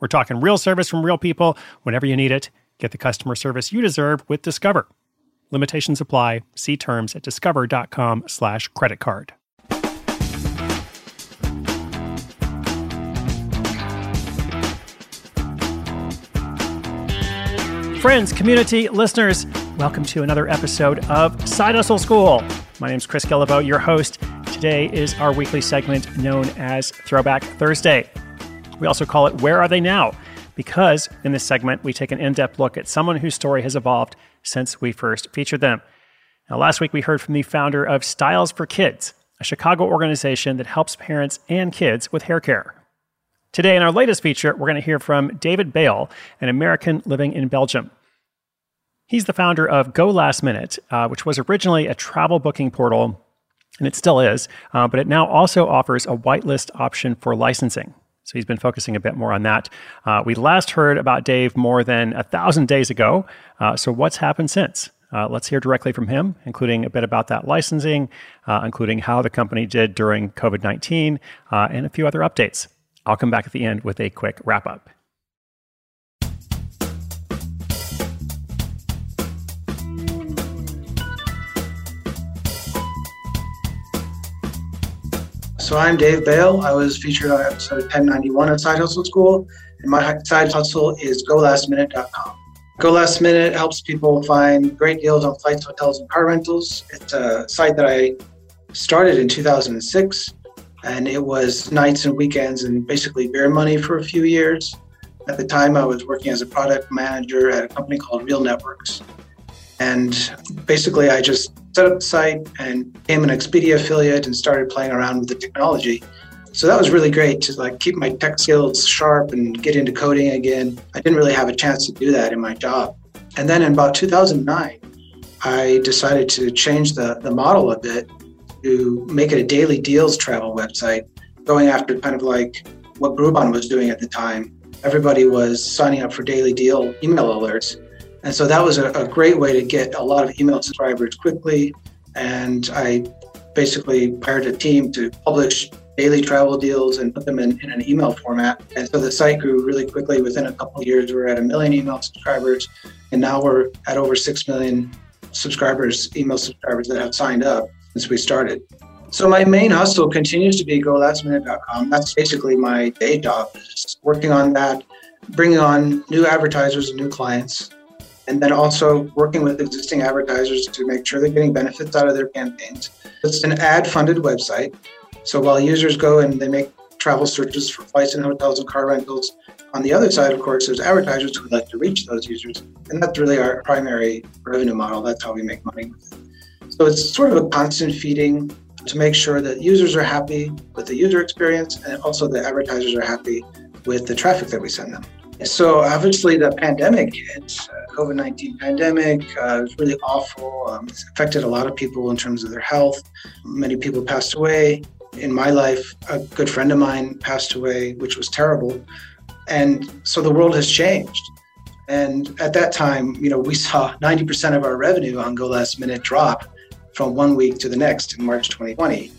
We're talking real service from real people whenever you need it. Get the customer service you deserve with Discover. Limitations apply. See terms at discover.com slash credit card. Friends, community, listeners, welcome to another episode of Side Hustle School. My name is Chris Guillebeau, your host. Today is our weekly segment known as Throwback Thursday. We also call it Where Are They Now? Because in this segment, we take an in depth look at someone whose story has evolved since we first featured them. Now, last week we heard from the founder of Styles for Kids, a Chicago organization that helps parents and kids with hair care. Today, in our latest feature, we're going to hear from David Bale, an American living in Belgium. He's the founder of Go Last Minute, uh, which was originally a travel booking portal, and it still is, uh, but it now also offers a whitelist option for licensing. So he's been focusing a bit more on that. Uh, we last heard about Dave more than a thousand days ago. Uh, so what's happened since? Uh, let's hear directly from him, including a bit about that licensing, uh, including how the company did during COVID 19, uh, and a few other updates. I'll come back at the end with a quick wrap up. So I'm Dave Bale. I was featured on episode 1091 of Side Hustle School, and my side hustle is GoLastMinute.com. Go Last Minute helps people find great deals on flights, hotels, and car rentals. It's a site that I started in 2006, and it was nights and weekends and basically beer money for a few years. At the time, I was working as a product manager at a company called Real Networks. And basically, I just set up the site and became an Expedia affiliate and started playing around with the technology. So that was really great to like keep my tech skills sharp and get into coding again. I didn't really have a chance to do that in my job. And then in about 2009, I decided to change the, the model a bit to make it a daily deals travel website, going after kind of like what Groupon was doing at the time. Everybody was signing up for daily deal email alerts. And so that was a, a great way to get a lot of email subscribers quickly. And I basically hired a team to publish daily travel deals and put them in, in an email format. And so the site grew really quickly. Within a couple years, we are at a million email subscribers. And now we're at over 6 million subscribers, email subscribers that have signed up since we started. So my main hustle continues to be golastminute.com. That's basically my day job, working on that, bringing on new advertisers and new clients, and then also working with existing advertisers to make sure they're getting benefits out of their campaigns. It's an ad funded website. So while users go and they make travel searches for flights and hotels and car rentals, on the other side, of course, there's advertisers who would like to reach those users. And that's really our primary revenue model. That's how we make money. So it's sort of a constant feeding to make sure that users are happy with the user experience and also the advertisers are happy with the traffic that we send them. So obviously the pandemic hit, uh, COVID-19 pandemic, uh, was really awful. Um, it's affected a lot of people in terms of their health. Many people passed away. In my life, a good friend of mine passed away, which was terrible. And so the world has changed. And at that time, you know, we saw 90% of our revenue on Go Last Minute drop from one week to the next in March 2020.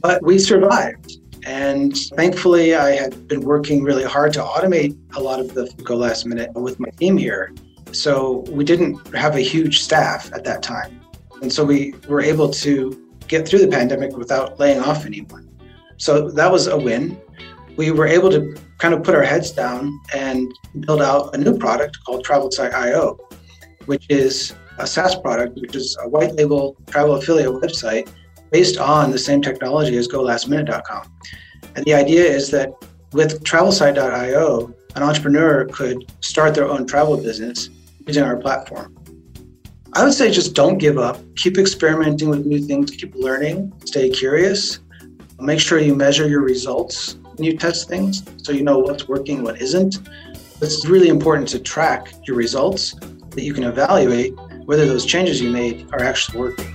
But we survived. And thankfully, I had been working really hard to automate a lot of the Go Last Minute with my team here. So we didn't have a huge staff at that time. And so we were able to get through the pandemic without laying off anyone. So that was a win. We were able to kind of put our heads down and build out a new product called TravelSite.io, which is a SaaS product, which is a white label travel affiliate website based on the same technology as GoLastMinute.com. And the idea is that with TravelSite.io, an entrepreneur could start their own travel business using our platform. I would say just don't give up. Keep experimenting with new things, keep learning, stay curious. Make sure you measure your results when you test things so you know what's working, what isn't. It's really important to track your results that you can evaluate whether those changes you made are actually working.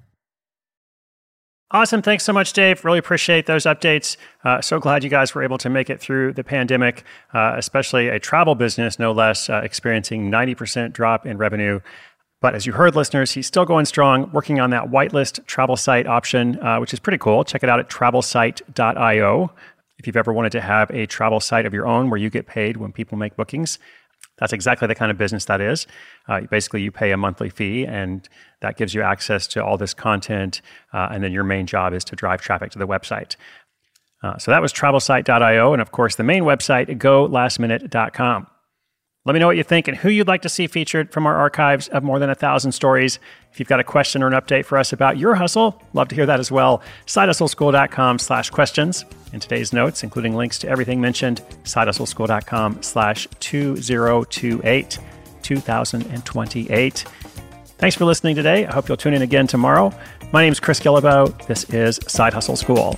Awesome. Thanks so much, Dave. Really appreciate those updates. Uh, so glad you guys were able to make it through the pandemic, uh, especially a travel business, no less, uh, experiencing 90% drop in revenue. But as you heard, listeners, he's still going strong, working on that whitelist travel site option, uh, which is pretty cool. Check it out at travelsite.io. If you've ever wanted to have a travel site of your own where you get paid when people make bookings, that's exactly the kind of business that is. Uh, basically, you pay a monthly fee, and that gives you access to all this content. Uh, and then your main job is to drive traffic to the website. Uh, so that was travelsite.io. And of course, the main website, golastminute.com. Let me know what you think and who you'd like to see featured from our archives of more than a thousand stories. If you've got a question or an update for us about your hustle, love to hear that as well. SideHustleSchool.com slash questions. In today's notes, including links to everything mentioned, SideHustleSchool.com slash 2028, 2028. Thanks for listening today. I hope you'll tune in again tomorrow. My name is Chris Guillebeau. This is Side Hustle School.